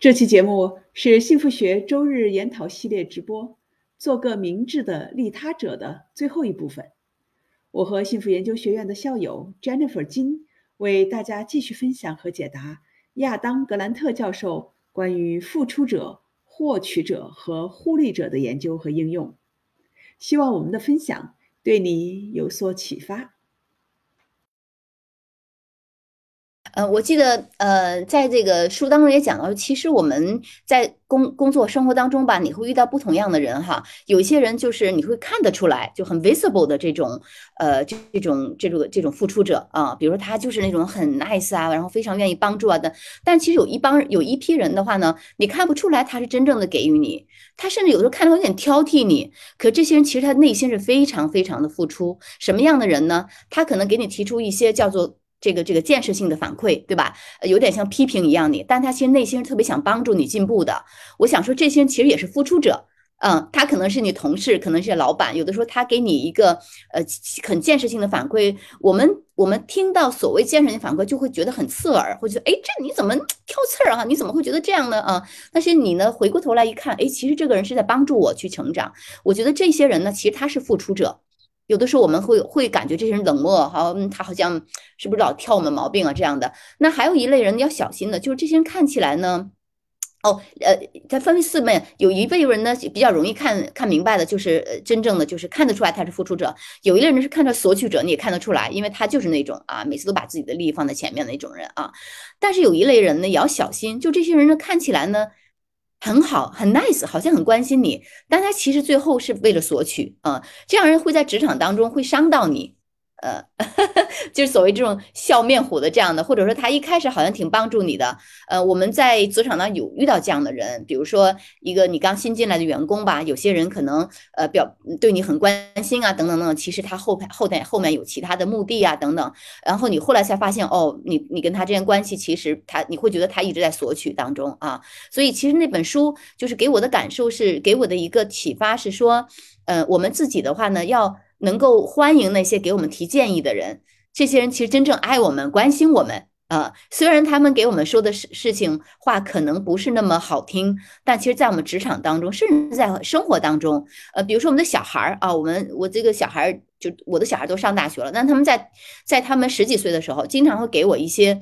这期节目是幸福学周日研讨系列直播“做个明智的利他者”的最后一部分。我和幸福研究学院的校友 Jennifer 金为大家继续分享和解答亚当·格兰特教授关于付出者、获取者和互利者的研究和应用。希望我们的分享对你有所启发。呃，我记得，呃，在这个书当中也讲到，其实我们在工工作生活当中吧，你会遇到不同样的人哈。有一些人就是你会看得出来，就很 visible 的这种，呃，这种这种这种付出者啊，比如说他就是那种很 nice 啊，然后非常愿意帮助啊的。但其实有一帮有一批人的话呢，你看不出来他是真正的给予你，他甚至有时候看着有点挑剔你。可这些人其实他内心是非常非常的付出。什么样的人呢？他可能给你提出一些叫做。这个这个建设性的反馈，对吧？有点像批评一样的，但他其实内心是特别想帮助你进步的。我想说，这些人其实也是付出者，嗯，他可能是你同事，可能是老板，有的时候他给你一个呃很建设性的反馈，我们我们听到所谓建设性反馈就会觉得很刺耳，会觉得哎，这你怎么 挑刺儿啊？你怎么会觉得这样呢？啊，但是你呢，回过头来一看，哎，其实这个人是在帮助我去成长。我觉得这些人呢，其实他是付出者。有的时候我们会会感觉这些人冷漠，好，他好像是不是老挑我们毛病啊？这样的。那还有一类人要小心的，就是这些人看起来呢，哦，呃，他分为四面，有一类人呢比较容易看看明白的，就是真正的就是看得出来他是付出者；有一类人是看着索取者，你也看得出来，因为他就是那种啊，每次都把自己的利益放在前面的那种人啊。但是有一类人呢也要小心，就这些人呢看起来呢。很好，很 nice，好像很关心你，但他其实最后是为了索取啊。这样人会在职场当中会伤到你。呃，就是所谓这种笑面虎的这样的，或者说他一开始好像挺帮助你的。呃，我们在职场呢有遇到这样的人，比如说一个你刚新进来的员工吧，有些人可能呃表对你很关心啊，等等等等，其实他后排后台后面有其他的目的啊，等等。然后你后来才发现，哦，你你跟他之间关系其实他你会觉得他一直在索取当中啊。所以其实那本书就是给我的感受是给我的一个启发是说，呃，我们自己的话呢要。能够欢迎那些给我们提建议的人，这些人其实真正爱我们、关心我们啊。虽然他们给我们说的事事情话可能不是那么好听，但其实，在我们职场当中，甚至在生活当中，呃，比如说我们的小孩儿啊，我们我这个小孩儿就我的小孩都上大学了，那他们在在他们十几岁的时候，经常会给我一些，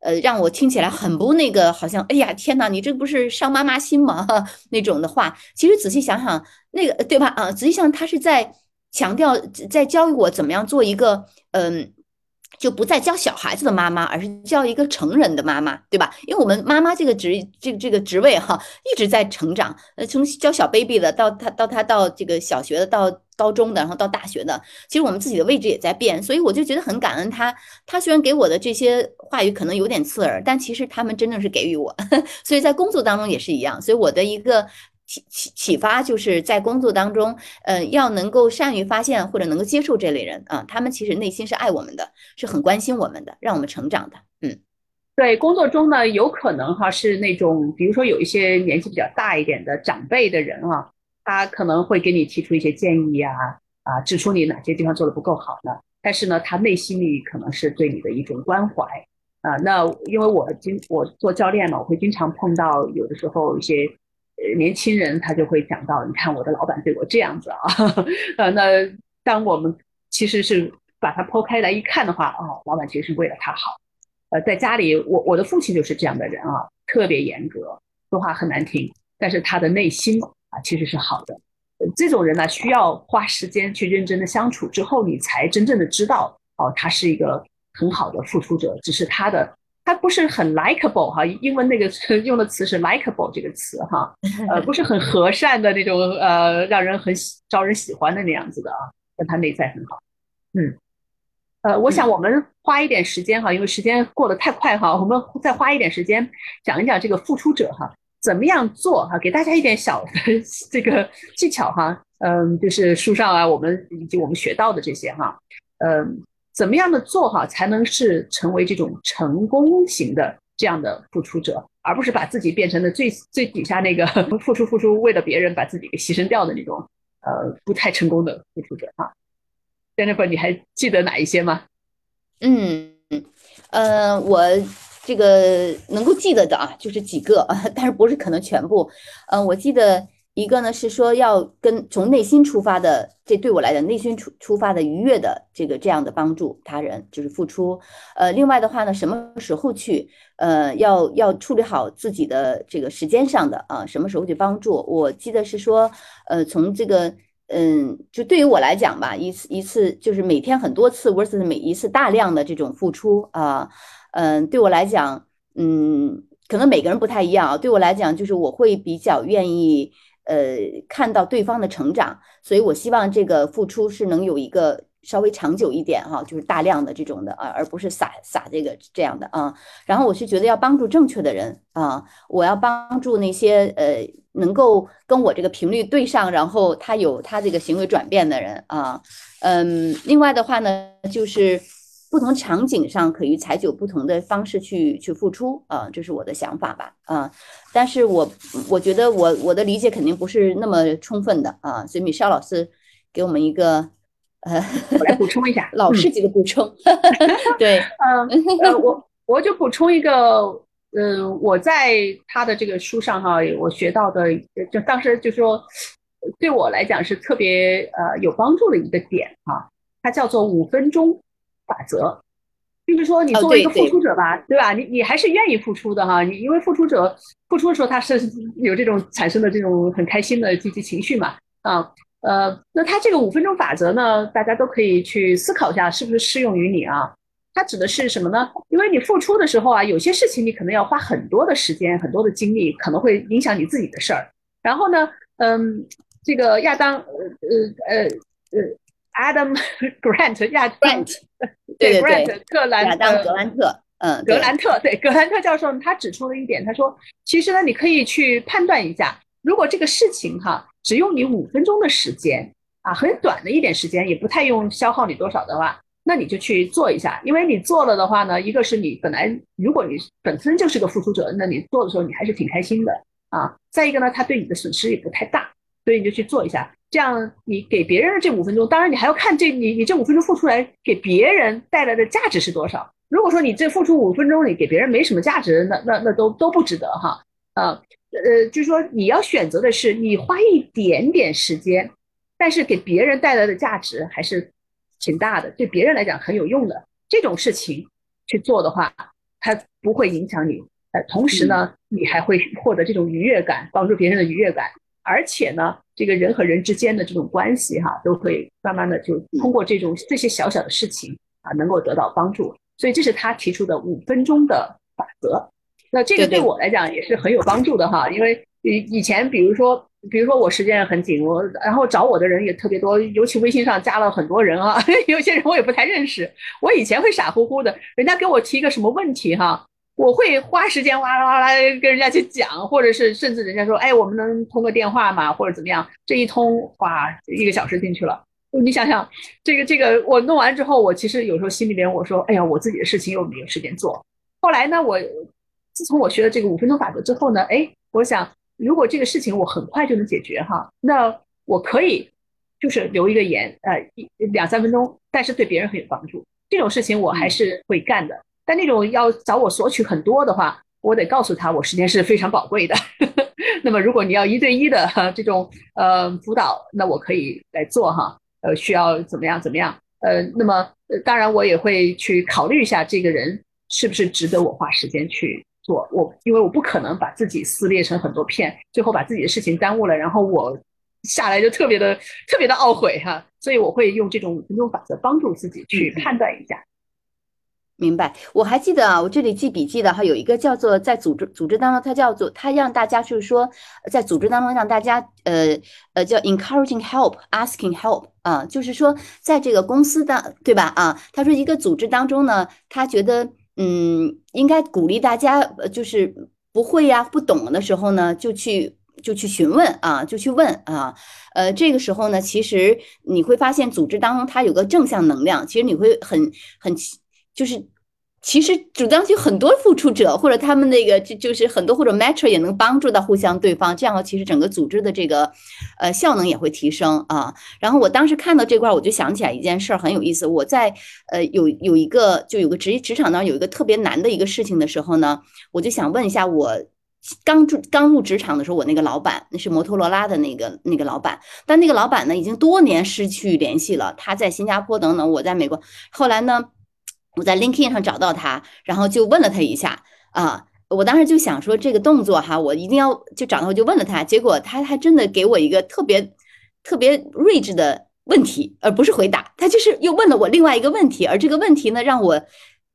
呃，让我听起来很不那个，好像哎呀天哪，你这不是伤妈妈心吗？那种的话，其实仔细想想，那个对吧？啊，仔细想，他是在。强调在教育我怎么样做一个，嗯，就不再教小孩子的妈妈，而是教一个成人的妈妈，对吧？因为我们妈妈这个职这个这个职位哈一直在成长，呃，从教小 baby 的到他到他到这个小学的到高中的，然后到大学的，其实我们自己的位置也在变，所以我就觉得很感恩他。他虽然给我的这些话语可能有点刺耳，但其实他们真正是给予我，所以在工作当中也是一样。所以我的一个。启启启发就是在工作当中，呃，要能够善于发现或者能够接受这类人啊，他们其实内心是爱我们的，是很关心我们的，让我们成长的。嗯，对，工作中呢，有可能哈是那种，比如说有一些年纪比较大一点的长辈的人啊，他可能会给你提出一些建议呀，啊，指出你哪些地方做的不够好呢？但是呢，他内心里可能是对你的一种关怀啊。那因为我经我做教练嘛，我会经常碰到有的时候一些。年轻人他就会讲到，你看我的老板对我这样子啊，呃，那当我们其实是把它剖开来一看的话，哦，老板其实是为了他好。呃，在家里，我我的父亲就是这样的人啊，特别严格，说话很难听，但是他的内心啊其实是好的。这种人呢，需要花时间去认真的相处之后，你才真正的知道，哦，他是一个很好的付出者，只是他的。他不是很 likable 哈，英文那个 用的词是 likable 这个词哈，呃，不是很和善的那种，呃，让人很招人喜欢的那样子的啊，但他内在很好，嗯，呃，我想我们花一点时间哈，因为时间过得太快哈，我们再花一点时间讲一讲这个付出者哈，怎么样做哈，给大家一点小的这个技巧哈，嗯，就是书上啊，我们以及我们学到的这些哈，嗯。怎么样的做好才能是成为这种成功型的这样的付出者，而不是把自己变成了最 最底下那个 付出付出为了别人把自己给牺牲掉的那种呃不太成功的付出者啊？Jennifer，你还记得哪一些吗？嗯，呃，我这个能够记得的啊，就是几个，但是不是可能全部。嗯，我记得一个呢是说要跟从内心出发的，这对我来讲内心出出发的愉悦的这个这样的帮助他人，就是付出。呃，另外的话呢，什么时候去？呃，要要处理好自己的这个时间上的啊，什么时候去帮助？我记得是说，呃，从这个。嗯，就对于我来讲吧，一次一次就是每天很多次，versus 每一次大量的这种付出啊，嗯，对我来讲，嗯，可能每个人不太一样啊。对我来讲，就是我会比较愿意呃看到对方的成长，所以我希望这个付出是能有一个稍微长久一点哈，就是大量的这种的啊，而不是撒撒这个这样的啊。然后我是觉得要帮助正确的人啊，我要帮助那些呃。能够跟我这个频率对上，然后他有他这个行为转变的人啊，嗯，另外的话呢，就是不同场景上可以采取不同的方式去去付出啊，这是我的想法吧啊，但是我我觉得我我的理解肯定不是那么充分的啊，所以米少老师给我们一个呃，我来补充一下，老师级的补充，对，嗯，呃，我我就补充一个。嗯，我在他的这个书上哈，我学到的就当时就说，对我来讲是特别呃有帮助的一个点哈，它叫做五分钟法则，就是说你作为一个付出者吧，对吧？你你还是愿意付出的哈，你因为付出者付出的时候他是有这种产生的这种很开心的积极情绪嘛，啊呃，那他这个五分钟法则呢，大家都可以去思考一下，是不是适用于你啊？它指的是什么呢？因为你付出的时候啊，有些事情你可能要花很多的时间、很多的精力，可能会影响你自己的事儿。然后呢，嗯，这个亚当，呃呃呃，Adam Grant，亚 Grant，对对对，格兰亚当格兰特，嗯，格兰特，对格兰特教授，他指出了一点，他说，其实呢，你可以去判断一下，如果这个事情哈，只用你五分钟的时间啊，很短的一点时间，也不太用消耗你多少的话。那你就去做一下，因为你做了的话呢，一个是你本来如果你本身就是个付出者，那你做的时候你还是挺开心的啊。再一个呢，他对你的损失也不太大，所以你就去做一下。这样你给别人的这五分钟，当然你还要看这你你这五分钟付出来给别人带来的价值是多少。如果说你这付出五分钟里给别人没什么价值，那那那都都不值得哈。啊呃，就是说你要选择的是你花一点点时间，但是给别人带来的价值还是。挺大的，对别人来讲很有用的这种事情去做的话，它不会影响你。呃，同时呢，你还会获得这种愉悦感，帮助别人的愉悦感。而且呢，这个人和人之间的这种关系哈，都会慢慢的就通过这种这些小小的事情啊，能够得到帮助。所以这是他提出的五分钟的法则。那这个对我来讲也是很有帮助的哈，因为以以前比如说。比如说我时间很紧，我然后找我的人也特别多，尤其微信上加了很多人啊，有些人我也不太认识。我以前会傻乎乎的，人家给我提一个什么问题哈，我会花时间哇啦哇啦跟人家去讲，或者是甚至人家说，哎，我们能通个电话吗？或者怎么样？这一通哇，一个小时进去了。你想想，这个这个我弄完之后，我其实有时候心里边我说，哎呀，我自己的事情又没有时间做。后来呢，我自从我学了这个五分钟法则之后呢，哎，我想。如果这个事情我很快就能解决哈，那我可以就是留一个言，呃，一两三分钟，但是对别人很有帮助。这种事情我还是会干的。但那种要找我索取很多的话，我得告诉他我时间是非常宝贵的。那么如果你要一对一的这种呃辅导，那我可以来做哈。呃，需要怎么样怎么样？呃，那么当然我也会去考虑一下这个人是不是值得我花时间去。做我，因为我不可能把自己撕裂成很多片，最后把自己的事情耽误了，然后我下来就特别的特别的懊悔哈，所以我会用这种五分钟法则帮助自己去判断一下。明白，我还记得啊，我这里记笔记的哈，有一个叫做在组织组织当中，它叫做它让大家就是说在组织当中让大家呃呃叫 encouraging help asking help 啊，就是说在这个公司的对吧啊，他说一个组织当中呢，他觉得。嗯，应该鼓励大家，就是不会呀、不懂的时候呢，就去就去询问啊，就去问啊，呃，这个时候呢，其实你会发现组织当中它有个正向能量，其实你会很很就是。其实主张就很多付出者，或者他们那个就就是很多或者 match 也能帮助到互相对方，这样其实整个组织的这个呃效能也会提升啊。然后我当时看到这块，我就想起来一件事儿很有意思。我在呃有有一个就有个职职场当中有一个特别难的一个事情的时候呢，我就想问一下我刚入刚入职场的时候，我那个老板那是摩托罗拉的那个那个老板，但那个老板呢已经多年失去联系了，他在新加坡等等，我在美国，后来呢。我在 LinkedIn 上找到他，然后就问了他一下啊，我当时就想说这个动作哈，我一定要就找到就问了他，结果他还真的给我一个特别特别睿智的问题，而不是回答，他就是又问了我另外一个问题，而这个问题呢让我。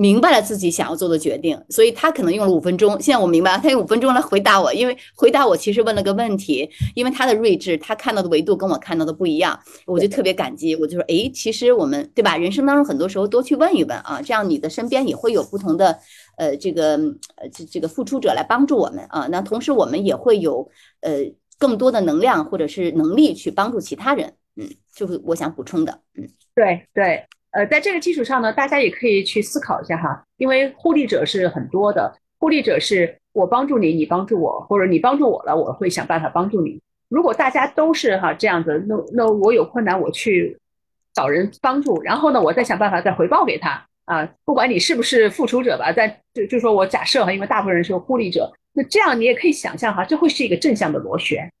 明白了自己想要做的决定，所以他可能用了五分钟。现在我明白了，他用五分钟来回答我，因为回答我其实问了个问题，因为他的睿智，他看到的维度跟我看到的不一样，我就特别感激。我就说，哎，其实我们对吧？人生当中很多时候多去问一问啊，这样你的身边也会有不同的呃这个呃这这个付出者来帮助我们啊。那同时我们也会有呃更多的能量或者是能力去帮助其他人。嗯，就是我想补充的。嗯，对对。呃，在这个基础上呢，大家也可以去思考一下哈，因为互利者是很多的，互利者是我帮助你，你帮助我，或者你帮助我了，我会想办法帮助你。如果大家都是哈这样子，那那我有困难我去找人帮助，然后呢，我再想办法再回报给他啊，不管你是不是付出者吧，在就就说我假设哈，因为大部分人是互利者，那这样你也可以想象哈，这会是一个正向的螺旋，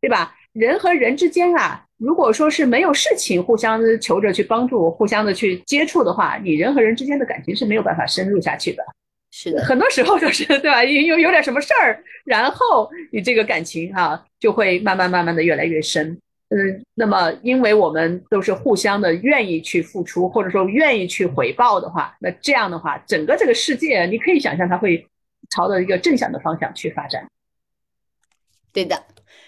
对吧？人和人之间啊。如果说是没有事情互相求着去帮助、互相的去接触的话，你人和人之间的感情是没有办法深入下去的。是的，很多时候就是对吧？有有有点什么事儿，然后你这个感情啊就会慢慢慢慢的越来越深。嗯，那么因为我们都是互相的愿意去付出，或者说愿意去回报的话，那这样的话，整个这个世界你可以想象它会朝着一个正向的方向去发展。对的，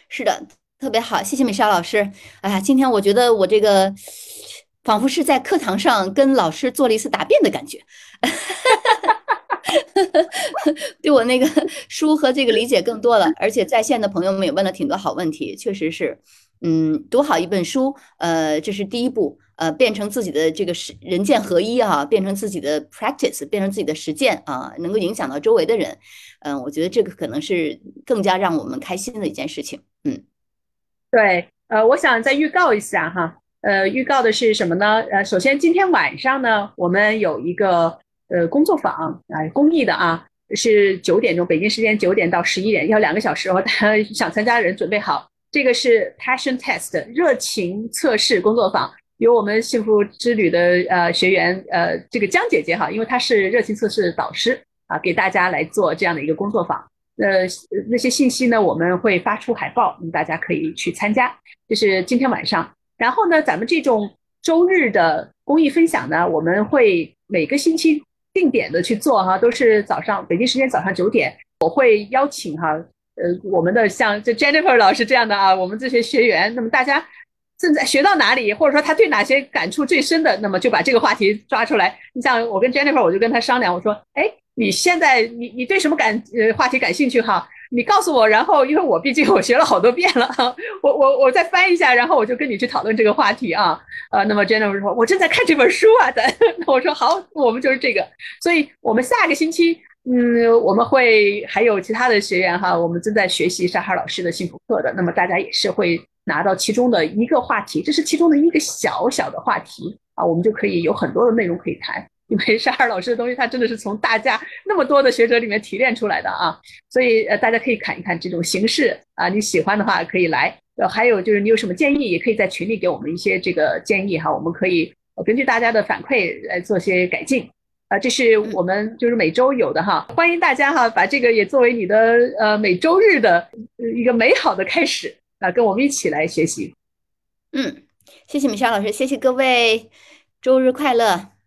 是的。特别好，谢谢美莎老师。哎呀，今天我觉得我这个仿佛是在课堂上跟老师做了一次答辩的感觉，对我那个书和这个理解更多了。而且在线的朋友们也问了挺多好问题，确实是，嗯，读好一本书，呃，这是第一步，呃，变成自己的这个是人剑合一啊，变成自己的 practice，变成自己的实践啊，能够影响到周围的人，嗯，我觉得这个可能是更加让我们开心的一件事情，嗯。对，呃，我想再预告一下哈，呃，预告的是什么呢？呃，首先今天晚上呢，我们有一个呃工作坊啊，公益的啊，是九点钟，北京时间九点到十一点，要两个小时哦，大家想参加的人准备好。这个是 Passion Test 热情测试工作坊，由我们幸福之旅的呃学员呃这个江姐姐哈，因为她是热情测试导师啊，给大家来做这样的一个工作坊。呃，那些信息呢，我们会发出海报，大家可以去参加。这是今天晚上。然后呢，咱们这种周日的公益分享呢，我们会每个星期定点的去做哈，都是早上北京时间早上九点，我会邀请哈，呃，我们的像这 Jennifer 老师这样的啊，我们这些学员，那么大家正在学到哪里，或者说他对哪些感触最深的，那么就把这个话题抓出来。你像我跟 Jennifer，我就跟他商量，我说，哎。你现在你你对什么感呃话题感兴趣哈？你告诉我，然后因为我毕竟我学了好多遍了，我我我再翻一下，然后我就跟你去讨论这个话题啊。呃，那么 Jennifer 说，我正在看这本书啊。那我说好，我们就是这个。所以我们下个星期，嗯，我们会还有其他的学员哈，我们正在学习沙哈老师的幸福课的。那么大家也是会拿到其中的一个话题，这是其中的一个小小的话题啊，我们就可以有很多的内容可以谈。因为沙尔老师的东西，他真的是从大家那么多的学者里面提炼出来的啊，所以呃，大家可以看一看这种形式啊，你喜欢的话可以来。呃，还有就是你有什么建议，也可以在群里给我们一些这个建议哈，我们可以根据大家的反馈来做些改进。啊，这是我们就是每周有的哈，欢迎大家哈，把这个也作为你的呃每周日的一个美好的开始啊，跟我们一起来学习。嗯，谢谢米莎老师，谢谢各位，周日快乐。